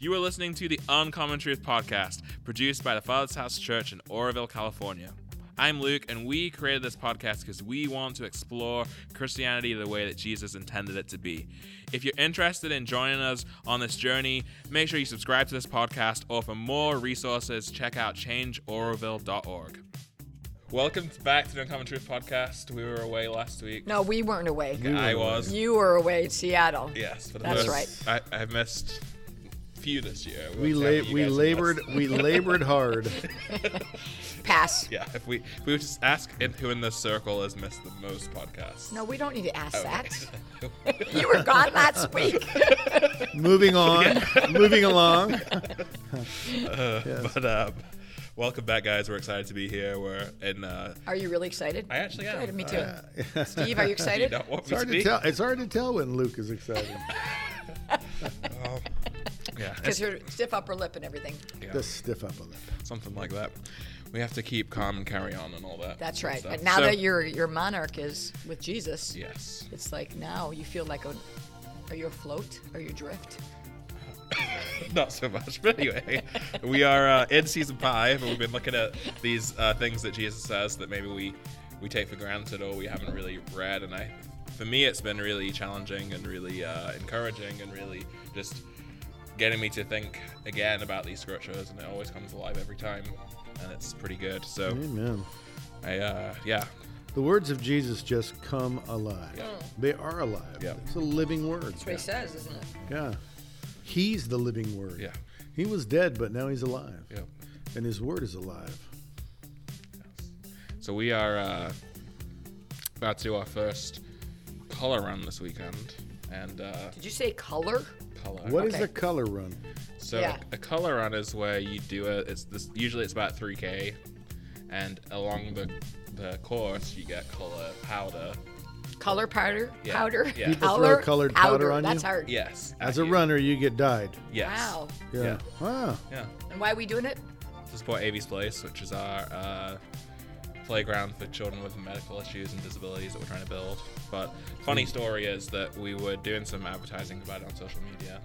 You are listening to the Uncommon Truth podcast, produced by the Father's House Church in Oroville, California. I'm Luke, and we created this podcast because we want to explore Christianity the way that Jesus intended it to be. If you're interested in joining us on this journey, make sure you subscribe to this podcast, or for more resources, check out changeoroville.org. Welcome back to the Uncommon Truth podcast. We were away last week. No, we weren't away. I was. You were away in Seattle. Yes, for the That's first- I, I missed few this year. We won't la- we labored we labored hard. Pass. Yeah, if we if we would just ask in, who in this circle has missed the most podcasts. No, we don't need to ask Okay. that. you were gone last week. Moving on, moving along. Uh, But um, welcome back, guys. We're excited to be here. We're in. Uh, Are you really excited? I actually am. Excited, me too. Uh, Steve, are you you excited? don't It's me to hard to tell. It's hard to tell when Luke is excited. Yeah, Because it's- her stiff upper lip and everything. yeah, Just stiff upper lip. something like that. We have to keep calm and carry on and all that. That's right. stuff. And now So- that your your monarch is with Jesus, yes, it's like now you feel like a. Are you afloat? Are you adrift? not so much. But anyway, we are uh, in season five, and we've been looking at these uh, things that Jesus says that maybe we we take for granted or we haven't really read. And I, for me, it's been really challenging and really uh, encouraging and really just getting me to think again about these scriptures, and it always comes alive every time, and it's pretty good. So Amen. I, uh, yeah, The words of Jesus just come alive. Yeah. They are alive. Yeah. It's a living word. That's what he says, isn't it? Yeah. He's the living word. Yeah. He was dead, but now he's alive. yeah. And his word is alive. So we are uh, about to do our first color run this weekend, and uh, Did you say color? Color. What is Okay. a color run? So Yeah. a, a color run is where you do it. It's this usually it's about 3k, and along the the course you get color powder. Color powder? Yeah. Powder? Yeah. People throw colored powder on That's you? hard. Yes. As a you. runner, you get dyed. Yes. Wow. Yeah. Yeah. Wow. Yeah. And why are we doing it? To support AV's Place, which is our uh, playground for children with medical issues and disabilities that we're trying to build. But funny Hmm. story is that we were doing some advertising about it on social media.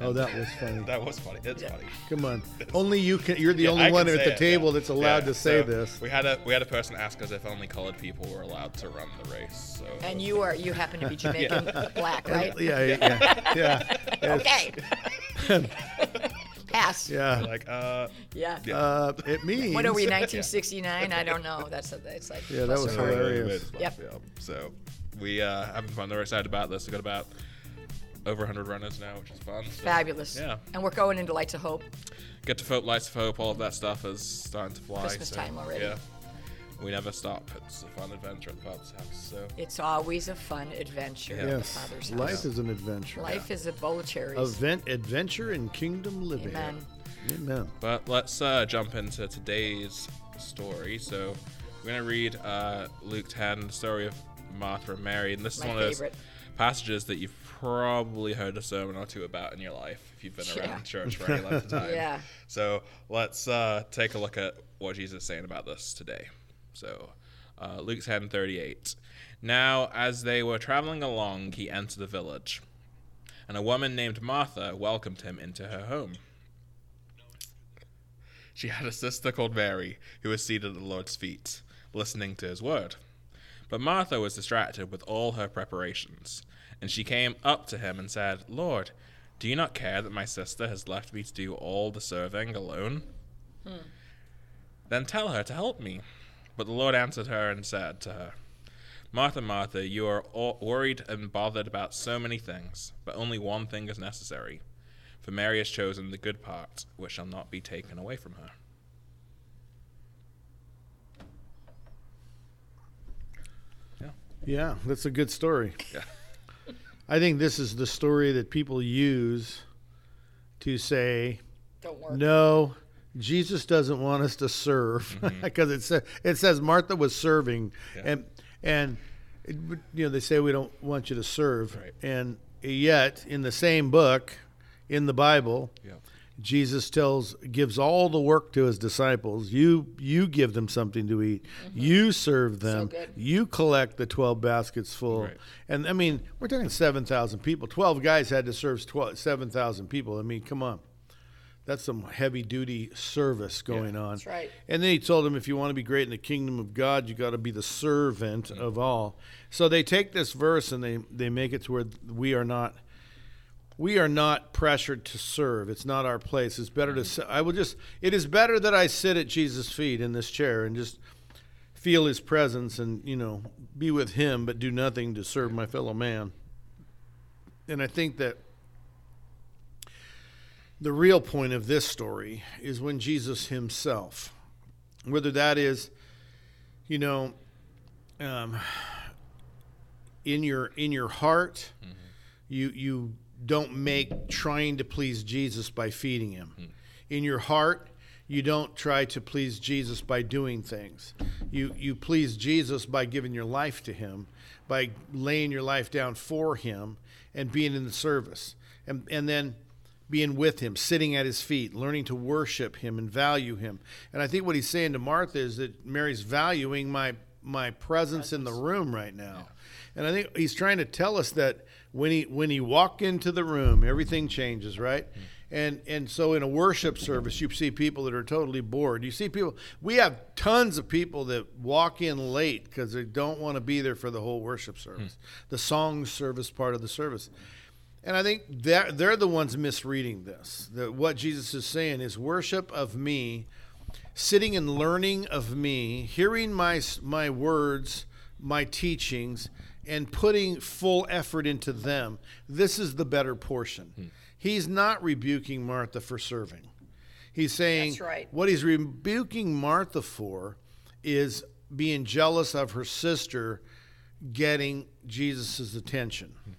Oh, that was funny. That was funny. It's Yeah. funny. Come on. Only you can. You're the Yeah, only I one at say the it, table yeah. that's allowed Yeah, to say so this. We had a we had a person ask us if only colored people were allowed to run the race. So And you are you happen to be Jamaican black, right? Yeah, yeah, yeah. yeah. Okay. Pass. Yeah. like uh Yeah. Yeah. Uh, it means. What are we, 1969? I don't know. That's a, it's like. Yeah, that was plus hilarious. Yep. Yeah. So we uh having fun. They're excited about this. We got about over 100 runners now, which is fun. So, Fabulous. Yeah. And we're going into Lights of Hope. Get to vote, lights of hope. All of that stuff is starting to fly. Christmas so, time already. Yeah. We never stop. It's a fun adventure at the Father's house. So It's always a fun adventure at the Yes. Father's house. Life is an adventure. Life is a bowl of cherries. Event, adventure, and kingdom living. Amen. Amen. But let's uh, jump into today's story. So we're going to read uh, Luke 10, the story of Martha and Mary. And this My is one of those passages that you've probably heard a sermon or two about in your life if you've been Yeah. around church for any length of time. Yeah. So let's uh, take a look at what Jesus is saying about this today. So uh, Luke 10, 38. Now, as they were traveling along, he entered the village, and a woman named Martha welcomed him into her home. She had a sister called Mary who was seated at the Lord's feet, listening to his word. But Martha was distracted with all her preparations, and she came up to him and said, Lord, do you not care that my sister has left me to do all the serving alone? Then tell her to help me. But the Lord answered her and said to her, Martha, Martha, you are all worried and bothered about so many things, but only one thing is necessary. For Mary has chosen the good part, which shall not be taken away from her. Yeah, that's a good story. Yeah. I think this is the story that people use to say, Don't worry. no, Jesus doesn't want us to serve mm-hmm. because it says it says Martha was serving, Yeah. and and it, you know they say we don't want you to serve, Right. and yet in the same book, in the Bible, Yeah. Jesus tells gives all the work to his disciples. You you give them something to eat. Mm-hmm. You serve them. good. you collect the 12 baskets full. Right. And I mean, we're talking 7,000 people. 12 guys had to serve 12, 7,000 people. I mean, come on. That's some heavy duty service going on. That's right. And then he told them, if you want to be great in the kingdom of God, you got to be the servant mm-hmm. of all. So they take this verse and they they make it to where we are not we are not pressured to serve. It's not our place. It's better to. Mm-hmm. I will just. It is better that I sit at Jesus' feet in this chair and just feel His presence and you know be with Him, but do nothing to serve my fellow man. And I think that the real point of this story is when Jesus Himself, whether that is, you know, um, in your in your heart you you don't make trying to please Jesus by feeding him. In your heart, you don't try to please Jesus by doing things. You you please Jesus by giving your life to him, by laying your life down for him and being in the service. And and then being with him, sitting at his feet, learning to worship him and value him. And I think what he's saying to Martha is that Mary's valuing my my presence, in the room right now. And I think he's trying to tell us that when he when he walk into the room, everything changes, right? Mm. And and so in a worship service, you see people that are totally bored. You see people. We have tons of people that walk in late because they don't want to be there for the whole worship hmm. service, the song service part of the service. And I think they're, they're the ones misreading this. That what Jesus is saying is worship of me, sitting and learning of me, hearing my my words, my teachings, and putting full effort into them. This is the better portion. Hmm. He's not rebuking Martha for serving. He's saying right. what he's rebuking Martha for is being jealous of her sister getting Jesus' attention. Hmm.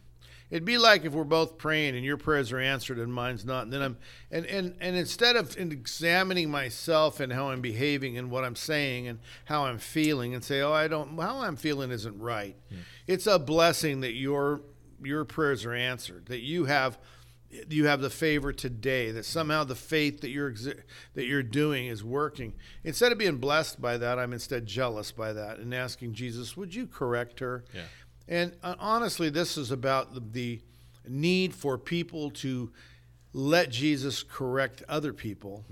It'd be like if we're both praying and your prayers are answered and mine's not. And then I'm and and and instead of examining myself and how I'm behaving and what I'm saying and how I'm feeling and say, "Oh, I don't how I'm feeling isn't right." Hmm. It's a blessing that your your prayers are answered. That you have you have the favor today that somehow the faith that you're that you're doing is working instead of being blessed by that i'm instead jealous by that and asking jesus would you correct her Yeah. And uh, honestly this is about the, the need for people to let jesus correct other people.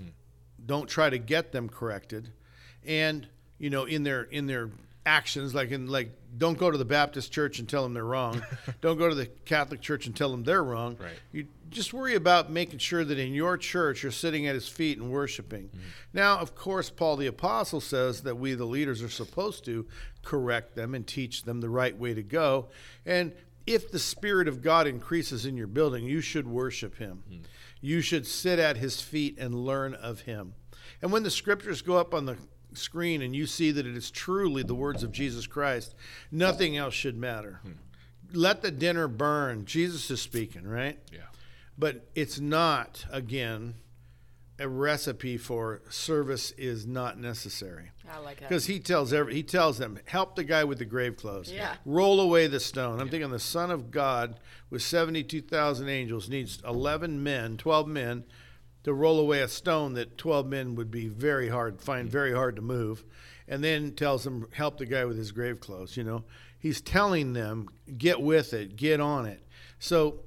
Don't try to get them corrected. And you know in their in their actions like in like don't go to the baptist church and tell them they're wrong. Don't go to the catholic church and tell them they're wrong. Right. you just worry about making sure that in your church you're sitting at his feet and worshiping. Mm-hmm. Now of course paul the apostle says that we the leaders are supposed to correct them and teach them the right way to go. And if the spirit of god increases in your building you should worship him. Hmm. You should sit at his feet and learn of him. And when the scriptures go up on the screen and you see that it is truly the words of Jesus Christ, nothing else should matter. Hmm. Let the dinner burn. Jesus is speaking, right? Yeah. But it's not, again, a recipe for service is not necessary. I like that. Because he tells every, he tells them, help the guy with the grave clothes. Yeah. Roll away the stone. I'm thinking the Son of God with 72,000 angels needs 11 men, 12 men to roll away a stone that 12 men would be very hard, find very hard to move. And then tells them, help the guy with his grave clothes. You know, he's telling them, get with it, get on it. So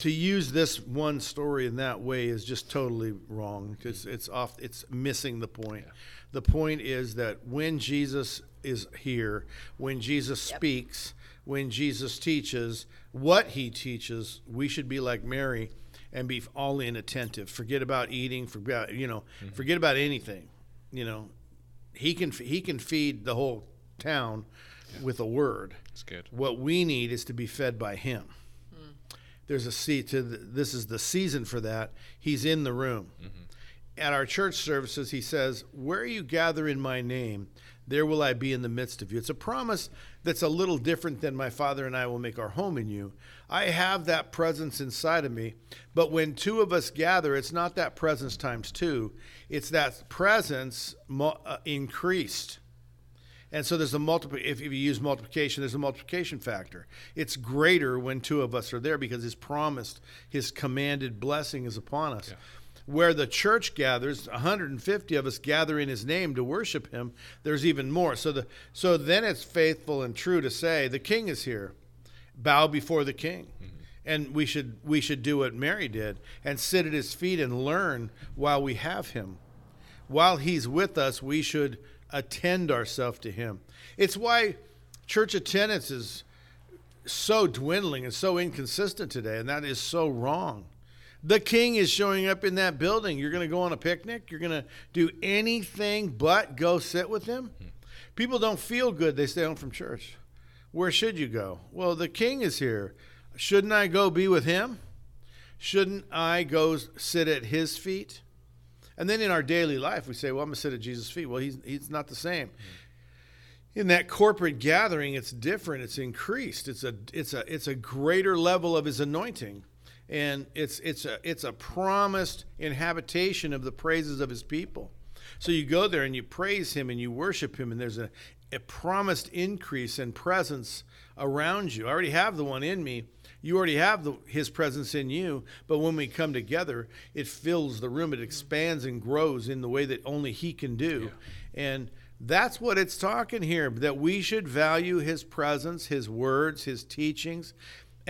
to use this one story in that way is just totally wrong because it's off it's missing the point the point is that when jesus is here when jesus Yep. speaks when jesus teaches what he teaches we should be like mary and be all in attentive. Forget about eating forget you know mm-hmm. forget about anything you know. He can he can feed the whole town with a word. It's good. what we need is to be fed by him. Mm. There's a seat to the, this is the season for that. He's in the room. Mm-hmm. At our church services he says where you gather in my name there will i be in the midst of you it's a promise that's a little different than my father and i will make our home in you i have that presence inside of me but when two of us gather it's not that presence times two it's that presence uh, increased and so there's a multiple. If, if you use multiplication, there's a multiplication factor. It's greater when two of us are there because His promised, His commanded blessing is upon us. Where the church gathers, 150 of us gather in His name to worship Him. There's even more. So the so then it's faithful and true to say the King is here. Bow before the King. Mm-hmm. And we should we should do what Mary did and sit at his feet and learn while we have him. While he's with us, we should attend ourselves to him. It's why church attendance is so dwindling and so inconsistent today, and that is so wrong. The king is showing up in that building. You're going to go on a picnic. You're going to do anything but go sit with him. People don't feel good. They stay home from church. Where should you go? Well, the king is here. Shouldn't I go be with him? Shouldn't I go sit at his feet? And then in our daily life, we say, well, I'm going to sit at Jesus' feet. Well, he's, he's not the same. In that corporate gathering, it's different. It's increased. It's a, it's a, it's a greater level of his anointing and it's it's a it's a promised inhabitation of the praises of his people. So you go there and you praise him and you worship him, and there's a, a promised increase and presence around you. I already have the one in me. You already have the, his presence in you, but when we come together, it fills the room. It expands and grows in the way that only he can do. Yeah. And that's what it's talking here that we should value his presence, his words, his teachings,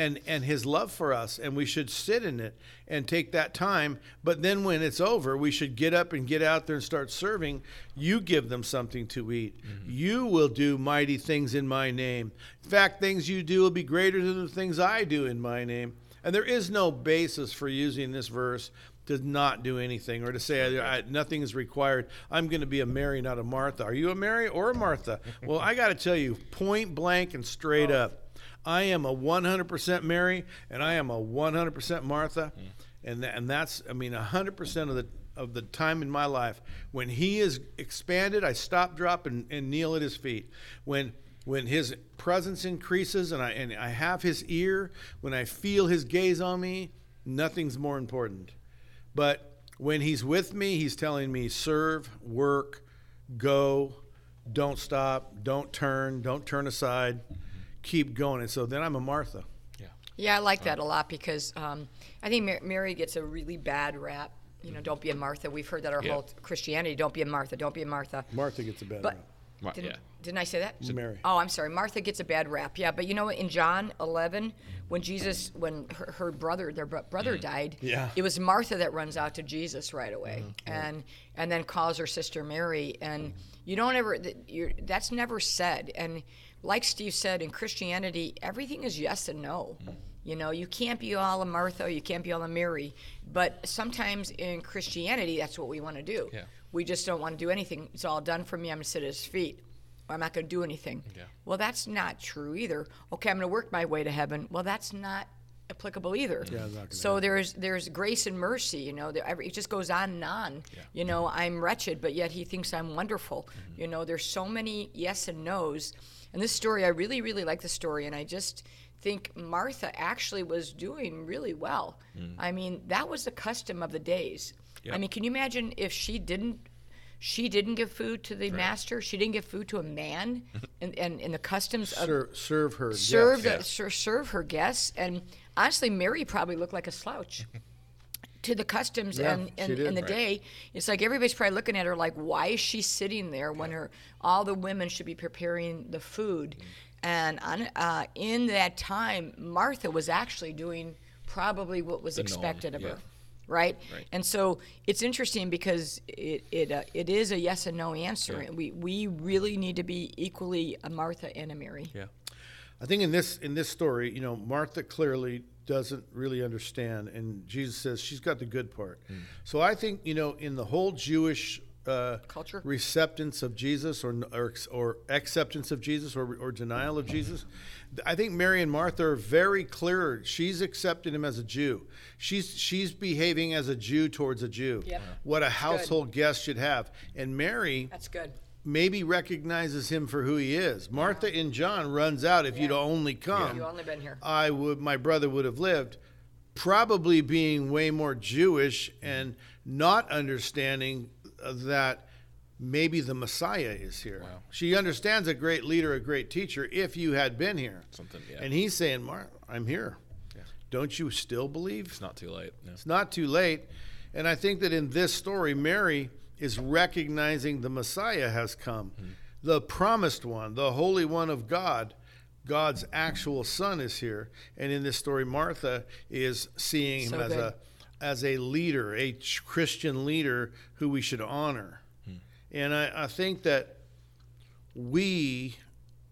and and his love for us and we should sit in it and take that time but then when it's over we should get up and get out there and start serving you give them something to eat mm-hmm. you will do mighty things in my name in fact things you do will be greater than the things i do in my name and there is no basis for using this verse to not do anything or to say I, I, nothing is required. I'm going to be a Mary, not a Martha. Are you a Mary or a Martha? well, I got to tell you, point blank and straight oh. up, I am a 100% Mary and I am a 100% Martha. Mm. And, th- and that's, I mean, 100% of the, of the time in my life. When he is expanded, I stop, drop, and, and kneel at his feet. When, when his presence increases and I, and I have his ear, when I feel his gaze on me, nothing's more important. But when he's with me, he's telling me, serve, work, go, don't stop, don't turn, don't turn aside keep going. And so then I'm a Martha. Yeah. Yeah, I like that a lot because um, I think Mary gets a really bad rap. You know, don't be a Martha. We've heard that our yeah. whole Christianity. Don't be a Martha. Don't be a Martha. Martha gets a bad but, rap. Mar- didn't, yeah. didn't I say that? Mary. Oh, I'm sorry. Martha gets a bad rap. Yeah, but you know, in John 11, when Jesus, when her, her brother, their brother mm. died, yeah. it was Martha that runs out to Jesus right away, mm-hmm. and and then calls her sister Mary, and you don't ever, that's never said, and like Steve said, in Christianity, everything is yes and no. Mm. You know, you can't be all a Martha, you can't be all a Mary. But sometimes in Christianity, that's what we want to do. Yeah. We just don't want to do anything. It's all done for me. I'm going to sit at his feet. Or I'm not going to do anything. Yeah. Well, that's not true either. Okay, I'm going to work my way to heaven. Well, that's not applicable either. Yeah, so happen. there's there's grace and mercy. You know, there, it just goes on and on. Yeah. You know, I'm wretched, but yet he thinks I'm wonderful. Mm-hmm. You know, there's so many yes and nos and this story, I really, really like the story, and I just think Martha actually was doing really well. Mm. I mean, that was the custom of the days. Yep. I mean, can you imagine if she didn't she didn't give food to the right. master. She didn't give food to a man, and, and, and the customs of serve, serve her serve guests. The, serve her guests. And honestly, Mary probably looked like a slouch. to the customs yeah, and, and, and the right. day it's like everybody's probably looking at her like why is she sitting there when her all the women should be preparing the food mm. and on, uh, in that time martha was actually doing probably what was the expected norm. of yeah. her right? right? And so it's interesting because it it, uh, it is a yes and no answer. Yeah. We we really need to be equally a Martha and a Mary. Yeah. I think in this in this story, you know, Martha clearly doesn't really understand, and Jesus says she's got the good part. Mm. So I think you know, in the whole Jewish uh, culture receptance of Jesus or, or, or acceptance of Jesus or, or denial of Jesus. I think Mary and Martha are very clear. She's accepted him as a Jew. She's she's behaving as a Jew towards a Jew. Yep. What a household guest should have. And Mary That's good maybe recognizes him for who he is. Martha and John runs out. If yeah. you'd only come, you only been here. I would. My brother would have lived. Probably being way more Jewish and not understanding uh, that maybe the Messiah is here. Wow. She understands a great leader, a great teacher. If you had been here, something. Yeah. And he's saying, "Mark, I'm here. Yeah. Don't you still believe? It's not too late. It's not too late." And I think that in this story, Mary is recognizing the Messiah has come, mm-hmm. the promised one, the Holy One of God. God's actual son is here. And in this story, Martha is seeing him So as good. a as a leader, a Christian leader who we should honor. And I, I think that we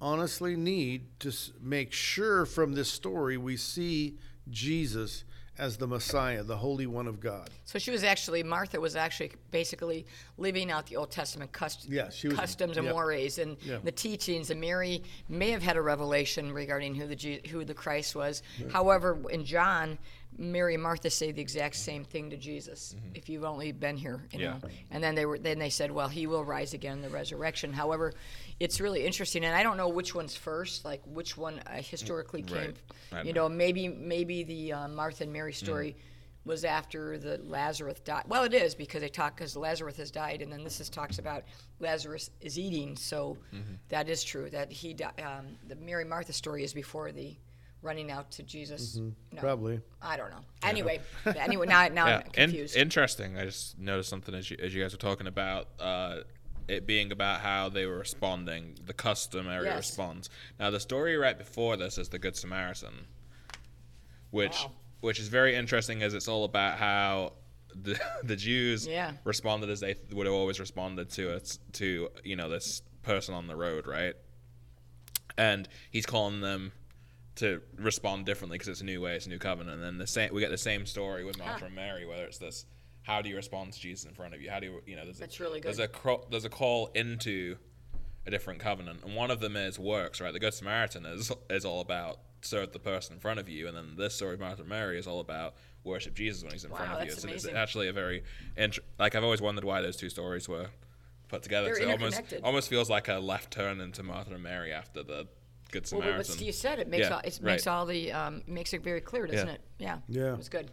honestly need to make sure from this story we see Jesus as the Messiah, the Holy One of God. So she was actually Martha was actually basically living out the Old Testament cust- Yeah, was- customs and mores and Yeah. the teachings. And Mary may have had a revelation regarding who the Je- who the Christ was. However, in John, Mary and Martha say the exact same thing to Jesus. If you've only been here, you Yeah. know. And then they were then they said, well, he will rise again in the resurrection. However, it's really interesting, and I don't know which one's first, like which one uh, historically came. Right. You know. know, maybe maybe the uh, Martha and Mary story was after the Lazarus died. Well, it is because they talk because Lazarus has died, and then this is talks about Lazarus is eating. So that is true that he di- um, the Mary Martha story is before the running out to Jesus. No, Probably. I don't know. Anyway, anyway, now now yeah, I'm in- confused. interesting. I just noticed something as you, as you guys were talking about uh, it being about how they were responding, the customary Yes. response. Now, the story right before this is the Good Samaritan, which Wow. which is very interesting, as it's all about how the the Jews Yeah. responded as they would have always responded to it to you know this person on the road, right? And he's calling them to respond differently because it's a new way, it's a new covenant. And then the same, we get the same story with Martha Ah. and Mary, whether it's this, how do you respond to Jesus in front of you? How do you, you know, there's That's a, really there's a cro- there's a call into a different covenant, and one of them is works, right? The Good Samaritan is is all about serve the person in front of you, and then this story, of Martha and Mary, is all about worship Jesus when he's in front of you. So it's actually a very int- like I've always wondered why those two stories were put together. They're 'cause it almost almost feels like a left turn into Martha and Mary after the Good well, Samaritan. but what Steve said, it makes Yeah, all, it right. makes all the um, makes it very clear, doesn't Yeah. it? Yeah. Yeah. It's was good.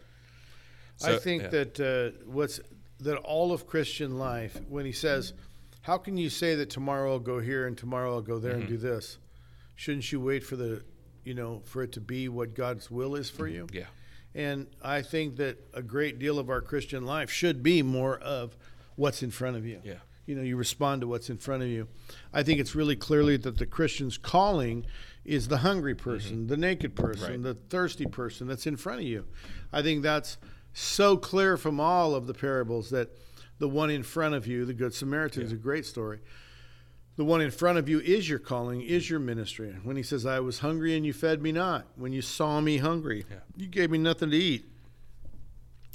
I think yeah. that uh, what's that all of Christian life, when he says, "How can you say that tomorrow I'll go here and tomorrow I'll go there and Mm-hmm. do this?" Shouldn't you wait for the, you know, for it to be what God's will is for you? yeah. And I think that a great deal of our Christian life should be more of what's in front of you. Yeah. You know, you respond to what's in front of you. I think it's really clearly that the Christian's calling is the hungry person, the naked person, Mm-hmm. Right. the thirsty person that's in front of you. I think that's so clear from all of the parables that the one in front of you, the Good Samaritan, is a great story. The one in front of you is your calling, is your ministry. When he says, I was hungry and you fed me not. When you saw me hungry, Yeah. you gave me nothing to eat.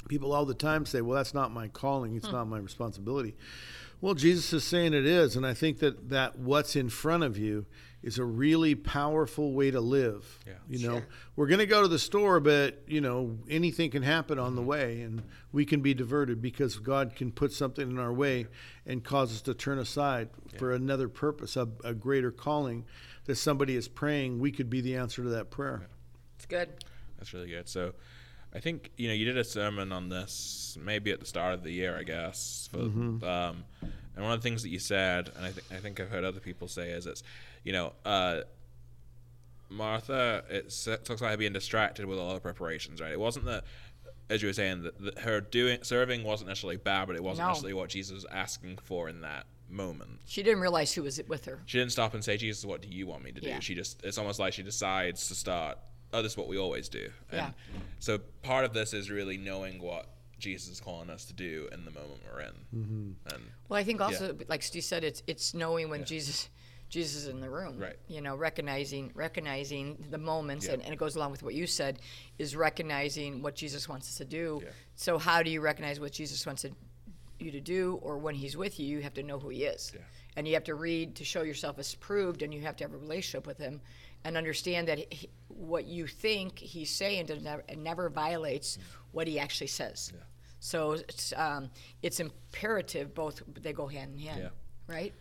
People all the time say, Well, that's not my calling, it's not my responsibility. Well, Jesus is saying it is, and I think that, that what's in front of you is a really powerful way to live. Yeah. You know, Sure. we're going to go to the store, but you know, anything can happen on Mm-hmm. the way, and we can be diverted because God can put something in our way and cause us to turn aside for another purpose, a, a greater calling. That somebody is praying, we could be the answer to that prayer. It's good. That's really good. So, I think you know you did a sermon on this maybe at the start of the year, I guess. For, Mm-hmm. um, and one of the things that you said, and I, th- I think I've heard other people say, is it's you know uh, Martha. It s- talks about her being distracted with all the preparations, right? It wasn't that. As you were saying, that, that her doing serving wasn't necessarily bad, but it wasn't No. necessarily what Jesus was asking for in that moment. She didn't realize who was with her. She didn't stop and say, Jesus, what do you want me to do? Yeah. She just, it's almost like she decides to start, oh, this is what we always do. And Yeah. so part of this is really knowing what Jesus is calling us to do in the moment we're in. Mm-hmm. And Well, I think also, like Steve said, it's it's knowing when Jesus Jesus is in the room. Right. You know, recognizing recognizing the moments, Yeah. and, and it goes along with what you said, is recognizing what Jesus wants us to do. Yeah. So how do you recognize what Jesus wants to, you to do, or when He's with you, you have to know who He is, Yeah. and you have to read to show yourself as proved, and you have to have a relationship with Him, and understand that he, what you think He's saying does never, never violates what He actually says. Yeah. So it's um, it's imperative both they go hand in hand, Yeah. right?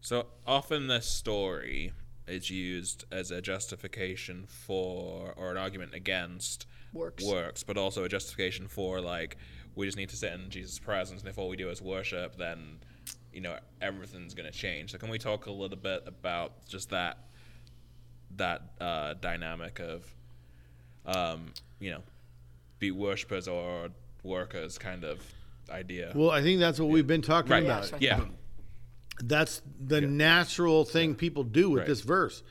so often this story is used as a justification for, or an argument against Works. works, but also a justification for, like, we just need to sit in Jesus' presence, and if all we do is worship, then, you know, everything's going to change. So can we talk a little bit about just that that uh, dynamic of, um, you know, be worshippers or workers kind of idea? Well, I think that's what we've been talking right. about. that's Yeah. That's the natural thing people do with Right. this verse.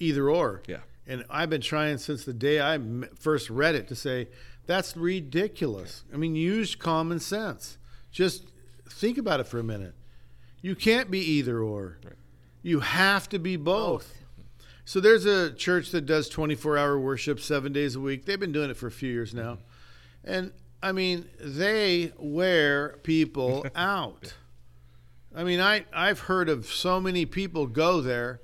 either or. Yeah. And I've been trying since the day I first read it to say that's ridiculous. I mean, use common sense. Just think about it for a minute. You can't be either or. Right. You have to be both. So there's a church that does 24 hour worship seven days a week. They've been doing it for a few years now. And I mean, they wear people out. I mean, I, I've heard of so many people go there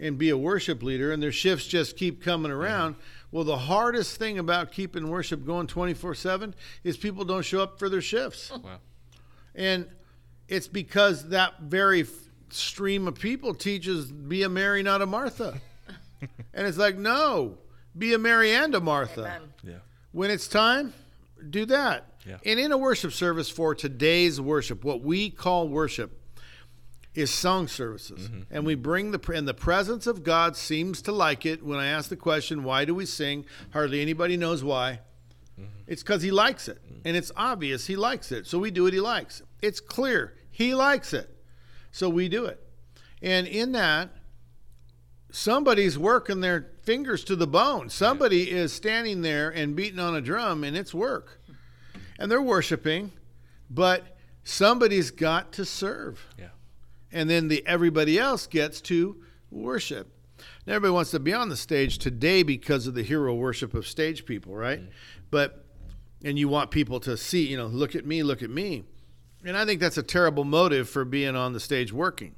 and be a worship leader, and their shifts just keep coming around. Well, the hardest thing about keeping worship going 24 7 is people don't show up for their shifts. Oh. Wow. And it's because that very stream of people teaches be a Mary, not a Martha. And it's like, no, be a Mary and a Martha. Amen. Yeah. When it's time, do that. Yeah. And in a worship service for today's worship, what we call worship is song services. Mm-hmm. And we bring the and the presence of God seems to like it. When I ask the question, why do we sing? Hardly anybody knows why. Mm-hmm. It's because he likes it. Mm-hmm. And it's obvious he likes it. So we do what he likes. It's clear he likes it. So we do it. And in that, somebody's working their fingers to the bone. Somebody is standing there and beating on a drum, and it's work. And they're worshiping, but somebody's got to serve. Yeah. And then the everybody else gets to worship. Now everybody wants to be on the stage today because of the hero worship of stage people, right? Mm-hmm. But and you want people to see, you know, look at me, look at me. And I think that's a terrible motive for being on the stage working.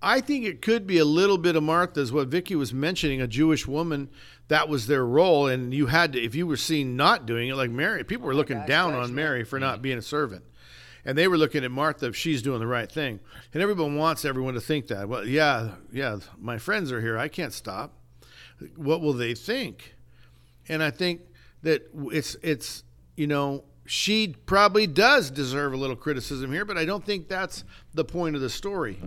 I think it could be a little bit of Martha's what Vicki was mentioning, a Jewish woman, that was their role and you had to if you were seen not doing it like Mary, people were oh, looking gosh, down on. Mary for not being a servant. And they were looking at Martha if she's doing the right thing. And everyone wants everyone to think that. Well, yeah, yeah, my friends are here. I can't stop. What will they think? And I think that it's it's you know she probably does deserve a little criticism here, but I don't think that's the point of the story.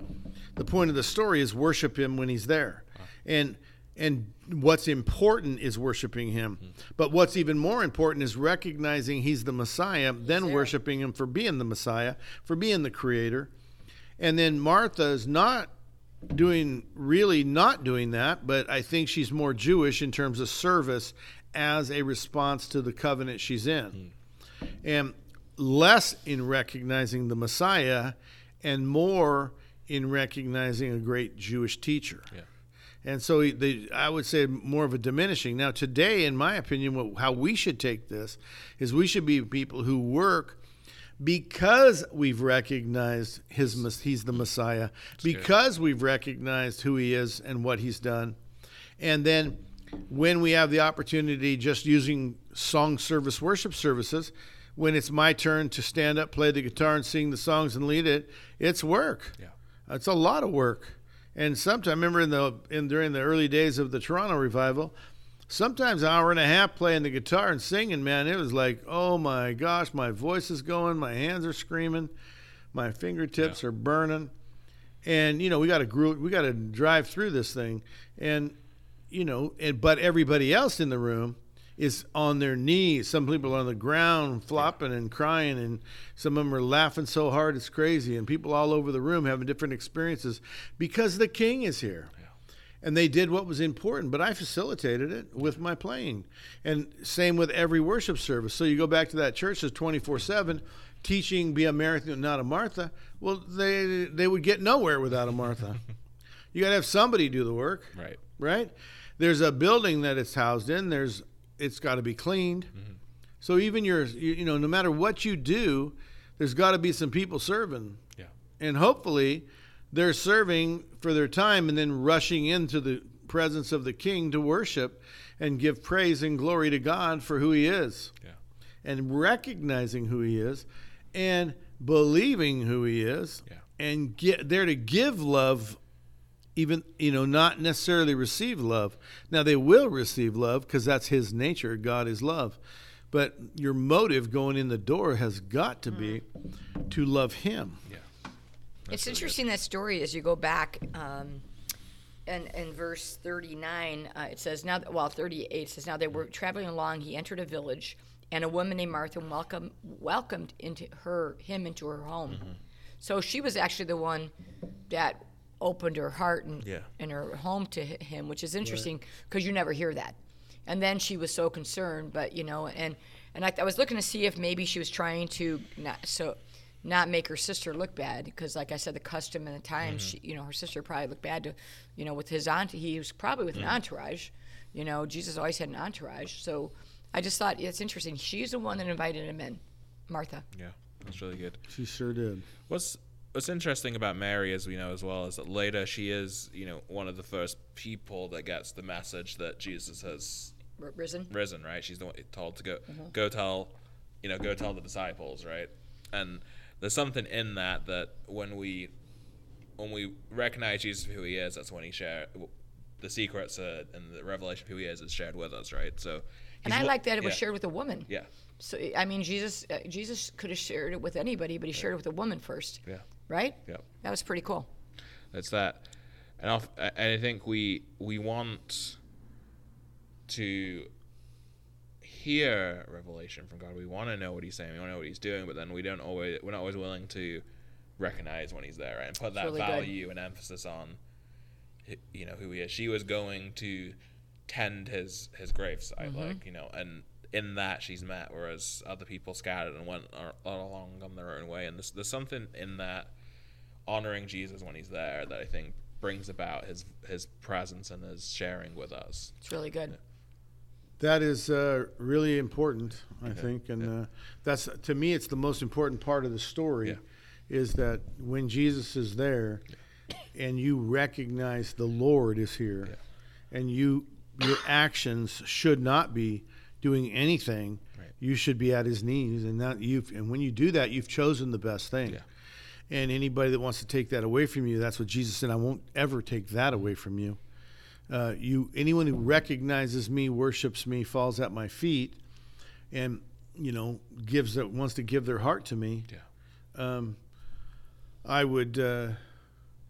The point of the story is worship him when he's there, and and what's important is worshiping him. Hmm. But what's even more important is recognizing he's the Messiah, then worshiping him for being the Messiah, for being the Creator, and then Martha is not doing really not doing that, but I think she's more Jewish in terms of service as a response to the covenant she's in. Hmm. And less in recognizing the Messiah and more in recognizing a great Jewish teacher. Yeah. And so they, I would say more of a diminishing. Now, today, in my opinion, what, how we should take this is we should be people who work because we've recognized his he's the Messiah, because we've recognized who he is and what he's done, and then when we have the opportunity, just using song service worship services, when it's my turn to stand up, play the guitar, and sing the songs and lead it, it's work. Yeah. It's a lot of work. And sometimes I remember in the in during the early days of the Toronto revival, sometimes an hour and a half playing the guitar and singing, man, it was like, oh my gosh, my voice is going, my hands are screaming, my fingertips Yeah. are burning. And you know, we got to group, we got to drive through this thing and you know, and but everybody else in the room is on their knees. Some people are on the ground flopping and crying, and some of them are laughing so hard it's crazy. And people all over the room having different experiences because the king is here. And they did what was important, but I facilitated it with my playing. And same with every worship service. So you go back to that church that's 24 7, teaching be a marathon, not a Martha. Well, they, they would get nowhere without a Martha. you got to have somebody do the work Right. right? There's a building that it's housed in. There's it's got to be cleaned. Mm-hmm. So even your you, you know no matter what you do, there's got to be some people serving, Yeah. and hopefully they're serving for their time and then rushing into the presence of the King to worship and give praise and glory to God for who He is, Yeah. and recognizing who He is, and believing who He is, Yeah. and get there to give love even you know not necessarily receive love. Now they will receive love because that's his nature. God is love. But your motive going in the door has got to be to love him. Yeah. it's interesting that story as you go back um, and in verse 39 uh, it says now well 38 says now they were traveling along he entered a village and a woman named martha welcome, welcomed into her him into her home. So she was actually the one that opened her heart and Yeah. and her home to him, which is interesting because you never hear that. And then she was so concerned, but you know, and and I, I was looking to see if maybe she was trying to not so not make her sister look bad because, like I said, the custom and the time, mm-hmm. she, you know, her sister probably looked bad to, you know, with his aunt. He was probably with an mm-hmm. entourage. You know, Jesus always had an entourage, so I just thought it's interesting. She's the one that invited him in, Martha. Yeah, that's really good. She sure did. What's What's interesting about Mary, as we know as well, is that later she is, you know, one of the first people that gets the message that Jesus has R- risen. risen. Right? She's the one told to go, go tell, you know, go tell the disciples. Right? And there's something in that that when we, when we recognize Jesus for who he is, that's when he shared the secrets uh, and the revelation of who he is is shared with us. Right? So. And I like that it was yeah, shared with a woman. Yeah. So I mean, Jesus, uh, Jesus could have shared it with anybody, but he shared it with a woman first, Yeah. Right? Yeah. That was pretty cool. It's that, and I'll, and I think we we want to hear revelation from God. We want to know what He's saying. We want to know what He's doing, but then we don't always we're not always willing to recognize when He's there right? and put that really good. value and emphasis on, you know, who He is. She was going to tend His His gravesite, mm-hmm. like you know, and in that she's met, whereas other people scattered and went along on their own way. And there's, there's something in that honoring Jesus when he's there that I think brings about his his presence and his sharing with us. It's really good. That is uh, really important, I think, and uh, that's to me, it's the most important part of the story, Yeah. is that when Jesus is there, and you recognize the Lord is here, and you your actions should not be doing anything. Right. You should be at His knees, and that you and when you do that, you've chosen the best thing. And anybody that wants to take that away from you, that's what Jesus said. I won't ever take that away from you. Uh, you anyone who recognizes me, worships me, falls at my feet, and you know gives that wants to give their heart to me. Yeah. Um, I would, uh,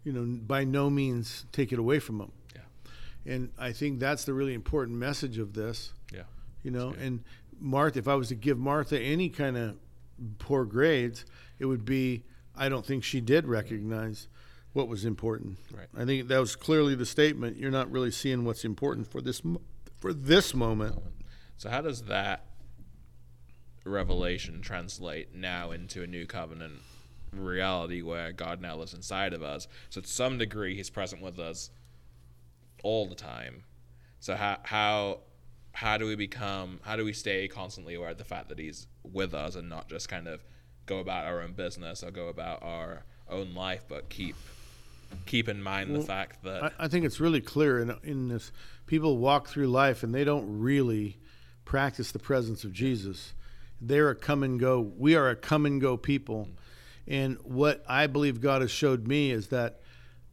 you know, by no means take it away from them. Yeah. And I think that's the really important message of this. Yeah. You know, and Martha, if I was to give Martha any kind of poor grades, it would be I don't think she did recognize what was important. Right. I think that was clearly the statement. You're not really seeing what's important for this for this moment. So how does that revelation translate now into a new covenant reality where God now lives inside of us? So to some degree he's present with us all the time. So how how how do we become how do we stay constantly aware of the fact that he's with us and not just kind of go about our own business or go about our own life but keep keep in mind the fact that I, I think it's really clear in in this. People walk through life and they don't really practice the presence of Jesus. They're a come and go. We are a come and go people. Mm. And what I believe God has showed me is that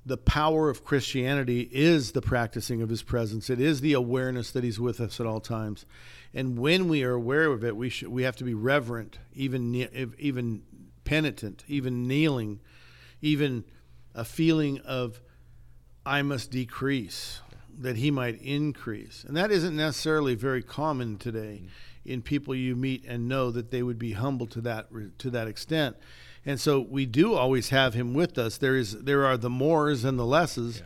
the power of Christianity is the practicing of His presence. It is the awareness that He's with us at all times. And when we are aware of it, we should we have to be reverent, even even penitent, even kneeling, even a feeling of I must decrease that he might increase. And that isn't necessarily very common today mm-hmm. in people you meet and know that they would be humble to that to that extent. And so we do always have him with us. There is there are the mores and the lesses.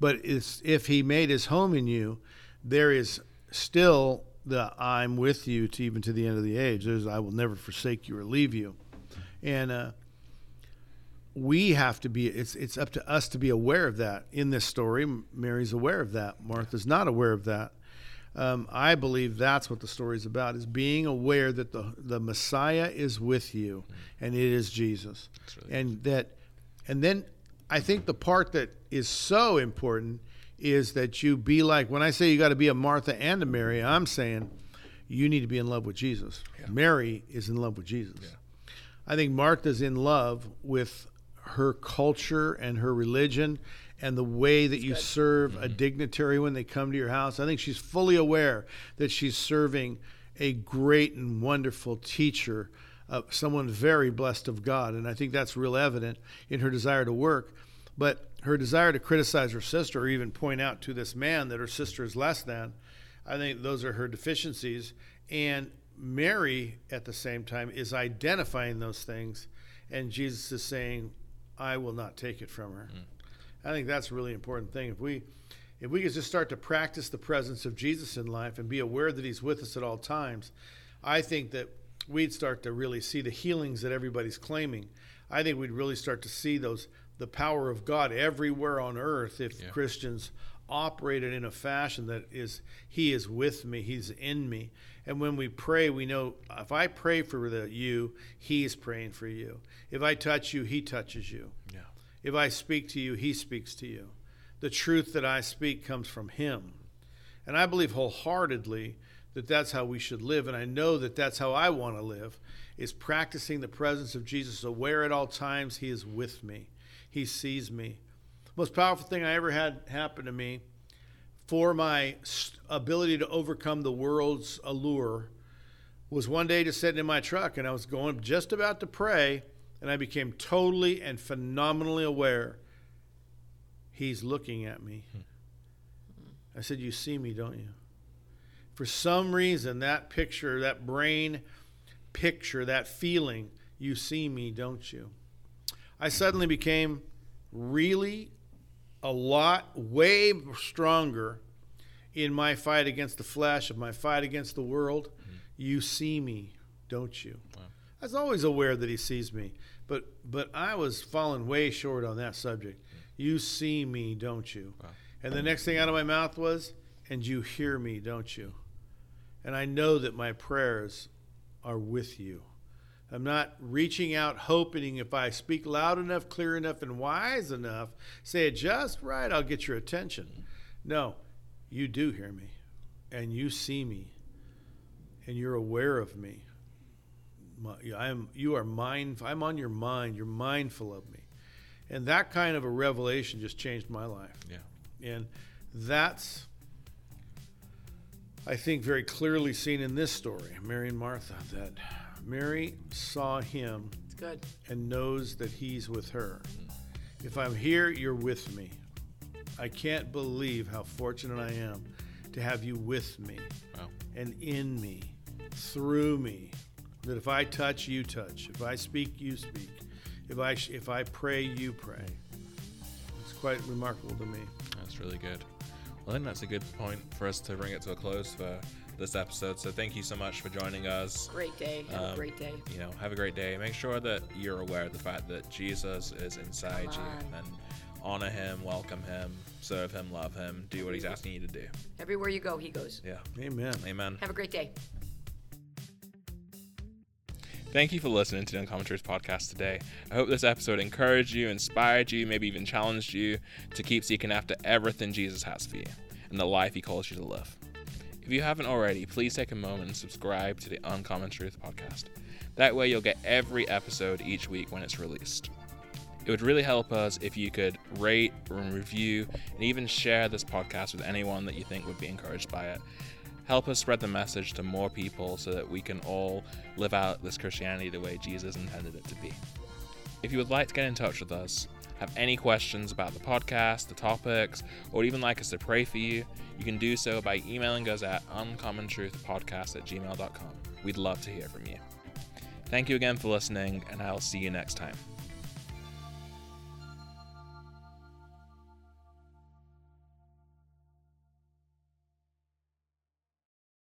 But it's, if he made his home in you, there is still the I'm with you to even to the end of the age. There's I will never forsake you or leave you. And uh, we have to be it's it's up to us to be aware of that in this story mary's aware of that martha's not aware of that um, i believe that's what the story is about is being aware that the the messiah is with you and it is jesus. Really and that and then i think the part that is so important is that you be like when i say you got to be a martha and a mary i'm saying you need to be in love with jesus. Mary is in love with jesus. I think Martha's in love with her culture and her religion and the way that you serve a dignitary when they come to your house. I think she's fully aware that she's serving a great and wonderful teacher, uh, someone very blessed of God. And I think that's real evident in her desire to work. But her desire to criticize her sister or even point out to this man that her sister is less than, I think those are her deficiencies. And Mary, at the same time, is identifying those things, and Jesus is saying, "I will not take it from her." I think that's a really important thing. If we if we could just start to practice the presence of Jesus in life and be aware that he's with us at all times, I think that we'd start to really see the healings that everybody's claiming. I think we'd really start to see those the power of God everywhere on earth if Yeah. Christians operated in a fashion that is he is with me, he's in me. And when we pray, we know if I pray for the, you, he's praying for you. If I touch you, he touches you. If I speak to you, he speaks to you. The truth that I speak comes from him. And I believe wholeheartedly that that's how we should live. And I know that that's how I want to live, is practicing the presence of Jesus, aware at all times he is with me. He sees me. Most powerful thing I ever had happen to me for my ability to overcome the world's allure was one day just sitting in my truck and I was going just about to pray and I became totally and phenomenally aware he's looking at me. Hmm. I said, You see me, don't you? For some reason, that picture, that brain picture, that feeling, you see me, don't you? I suddenly became really a lot, way stronger in my fight against the flesh, of my fight against the world. Hmm. You see me, don't you? Wow. I was always aware that he sees me, but but I was falling way short on that subject. You see me, don't you? Wow. And the next thing out of my mouth was, and you hear me, don't you? And I know that my prayers are with you. I'm not reaching out hoping if I speak loud enough, clear enough, and wise enough, say it just right, I'll get your attention. No, you do hear me, and you see me, and you're aware of me. My- I am. You are mind. I'm on your mind. You're mindful of me, and that kind of a revelation just changed my life. Yeah. And that's, I think, very clearly seen in this story, Mary and Martha, that Mary saw him It's good. and knows that he's with her. If I'm here, you're with me. I can't believe how fortunate I am to have you with me Wow. and in me, through me. That if I touch, you touch. If I speak, you speak. If I if I pray, you pray. It's quite remarkable to me. That's really good. Well, I think that's a good point for us to bring it to a close for this episode. So thank you so much for joining us. Great day. Have Um, a great day. You know, have a great day. Make sure that you're aware of the fact that Jesus is inside Come you on. and honor him, welcome him, serve him, love him, do what he's asking you to do. Everywhere you go, he goes. Yeah. Amen. Amen. Have a great day. Thank you for listening to the Uncommon Truth podcast today. I hope this episode encouraged you, inspired you, maybe even challenged you to keep seeking after everything Jesus has for you and the life he calls you to live. If you haven't already, please take a moment and subscribe to the Uncommon Truth podcast. That way, you'll get every episode each week when it's released. It would really help us if you could rate and review and even share this podcast with anyone that you think would be encouraged by it. Help us spread the message to more people so that we can all live out this Christianity the way Jesus intended it to be. If you would like to get in touch with us, have any questions about the podcast, the topics, or even like us to pray for you, you can do so by emailing us at uncommontruthpodcast at gmail.com. We'd love to hear from you. Thank you again for listening, and I'll see you next time.